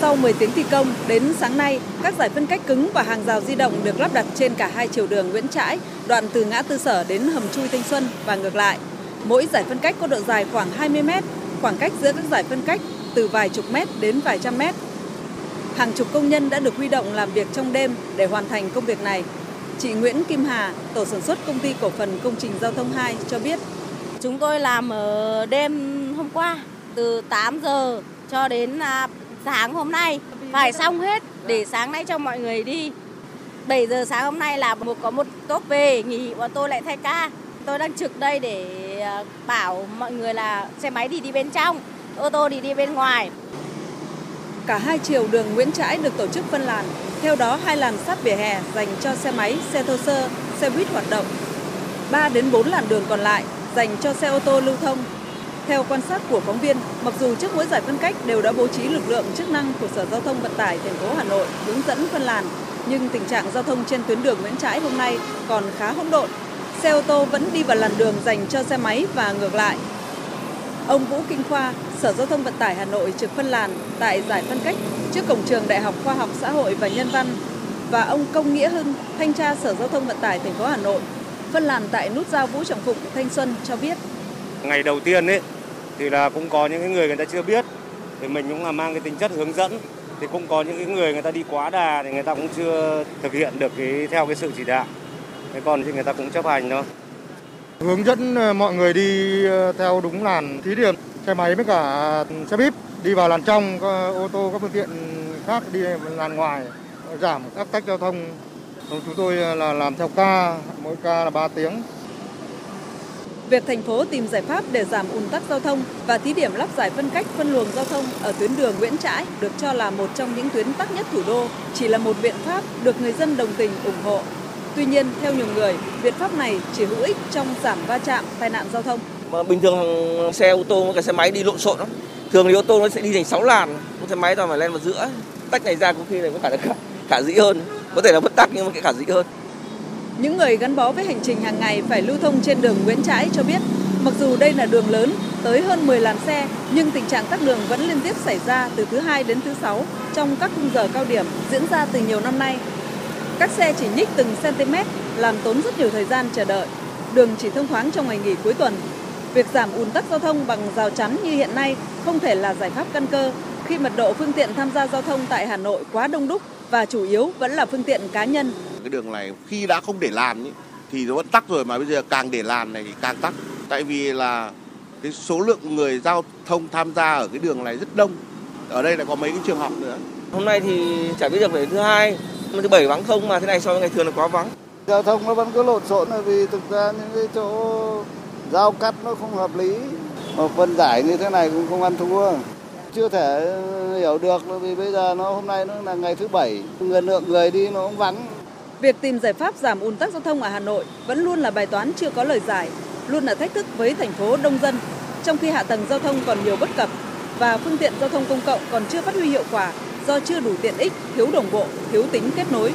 Sau 10 tiếng thi công, đến sáng nay, các giải phân cách cứng và hàng rào di động được lắp đặt trên cả hai chiều đường Nguyễn Trãi, đoạn từ ngã tư sở đến hầm chui Thanh Xuân và ngược lại. Mỗi giải phân cách có độ dài khoảng 20 mét, khoảng cách giữa các giải phân cách từ vài chục mét đến vài trăm mét. Hàng chục công nhân đã được huy động làm việc trong đêm để hoàn thành công việc này. Chị Nguyễn Kim Hà, tổ sản xuất công ty cổ phần công trình giao thông 2 cho biết. Chúng tôi làm ở đêm hôm qua từ 8 giờ cho đến à, sáng hôm nay phải xong hết để sáng nay cho mọi người đi. 7 giờ sáng hôm nay là một có một tốt về nghỉ bọn tôi lại thay ca. Tôi đang trực đây để à, bảo mọi người là xe máy thì đi bên trong, ô tô thì đi bên ngoài. Cả hai chiều đường Nguyễn Trãi được tổ chức phân làn, theo đó hai làn sát vỉa hè dành cho xe máy, xe thô sơ, xe buýt hoạt động. 3 đến 4 làn đường còn lại dành cho xe ô tô lưu thông. Theo quan sát của phóng viên, mặc dù trước mỗi giải phân cách đều đã bố trí lực lượng chức năng của Sở Giao thông Vận tải thành phố Hà Nội hướng dẫn phân làn, nhưng tình trạng giao thông trên tuyến đường Nguyễn Trãi hôm nay còn khá hỗn độn. Xe ô tô vẫn đi vào làn đường dành cho xe máy và ngược lại. Ông Vũ Kinh Khoa, Sở Giao thông Vận tải Hà Nội trực phân làn tại giải phân cách trước cổng trường Đại học Khoa học Xã hội và Nhân văn và ông Công Nghĩa Hưng, thanh tra Sở Giao thông Vận tải thành phố Hà Nội, phân làn tại nút giao Vũ Trọng Phụng, Thanh Xuân cho biết. Ngày đầu tiên ấy thì là cũng có những người người ta chưa biết thì mình cũng là mang cái tính chất hướng dẫn thì cũng có những cái người người ta đi quá đà thì người ta cũng chưa thực hiện được cái theo cái sự chỉ đạo. Thế còn thì người ta cũng chấp hành thôi. Hướng dẫn ờ, mọi người đi ờ, theo đúng làn thí điểm xe máy với cả xe buýt đi vào làn trong, ô tô các phương tiện khác đi làn ngoài giảm các tách giao thông. Chúng tôi ờ, là làm theo ca, mỗi ca là 3 tiếng. Việc thành phố tìm giải pháp để giảm ùn tắc giao thông và thí điểm lắp giải phân cách phân luồng giao thông ở tuyến đường Nguyễn Trãi được cho là một trong những tuyến tắc nhất thủ đô, chỉ là một biện pháp được người dân đồng tình ủng hộ. Tuy nhiên, theo nhiều người, biện pháp này chỉ hữu ích trong giảm va chạm, tai nạn giao thông. Mà bình thường xe ô tô với cả xe máy đi lộn xộn lắm. Thường thì ô tô nó sẽ đi thành 6 làn, xe máy toàn phải lên vào giữa. Tách này ra có khi này có cả khả, khả dĩ hơn. Có thể là bất tắc nhưng mà cái dĩ hơn. Những người gắn bó với hành trình hàng ngày phải lưu thông trên đường Nguyễn Trãi cho biết, mặc dù đây là đường lớn, tới hơn 10 làn xe, nhưng tình trạng tắc đường vẫn liên tiếp xảy ra từ thứ hai đến thứ sáu trong các khung giờ cao điểm diễn ra từ nhiều năm nay. Các xe chỉ nhích từng cm, làm tốn rất nhiều thời gian chờ đợi. Đường chỉ thông thoáng trong ngày nghỉ cuối tuần. Việc giảm ùn tắc giao thông bằng rào chắn như hiện nay không thể là giải pháp căn cơ khi mật độ phương tiện tham gia giao thông tại Hà Nội quá đông đúc và chủ yếu vẫn là phương tiện cá nhân. Cái đường này khi đã không để làn ý, thì nó vẫn tắc rồi mà bây giờ càng để làn này thì càng tắc. Tại vì là cái số lượng người giao thông tham gia ở cái đường này rất đông. Ở đây lại có mấy cái trường học nữa. Hôm nay thì chả biết được về thứ hai, thứ bảy vắng không mà thế này so với ngày thường là quá vắng. Giao thông nó vẫn cứ lộn xộn là vì thực ra những cái chỗ giao cắt nó không hợp lý. Mà phân giải như thế này cũng không ăn thua chưa thể ờ, hiểu được vì bây giờ nó hôm nay nó là ngày thứ bảy người lượng người đi nó cũng vắng Việc tìm giải pháp giảm ùn tắc giao thông ở Hà Nội vẫn luôn là bài toán chưa có lời giải, luôn là thách thức với thành phố đông dân, trong khi hạ tầng giao thông còn nhiều bất cập và phương tiện giao thông công cộng còn chưa phát huy hiệu quả do chưa đủ tiện ích, thiếu đồng bộ, thiếu tính kết nối.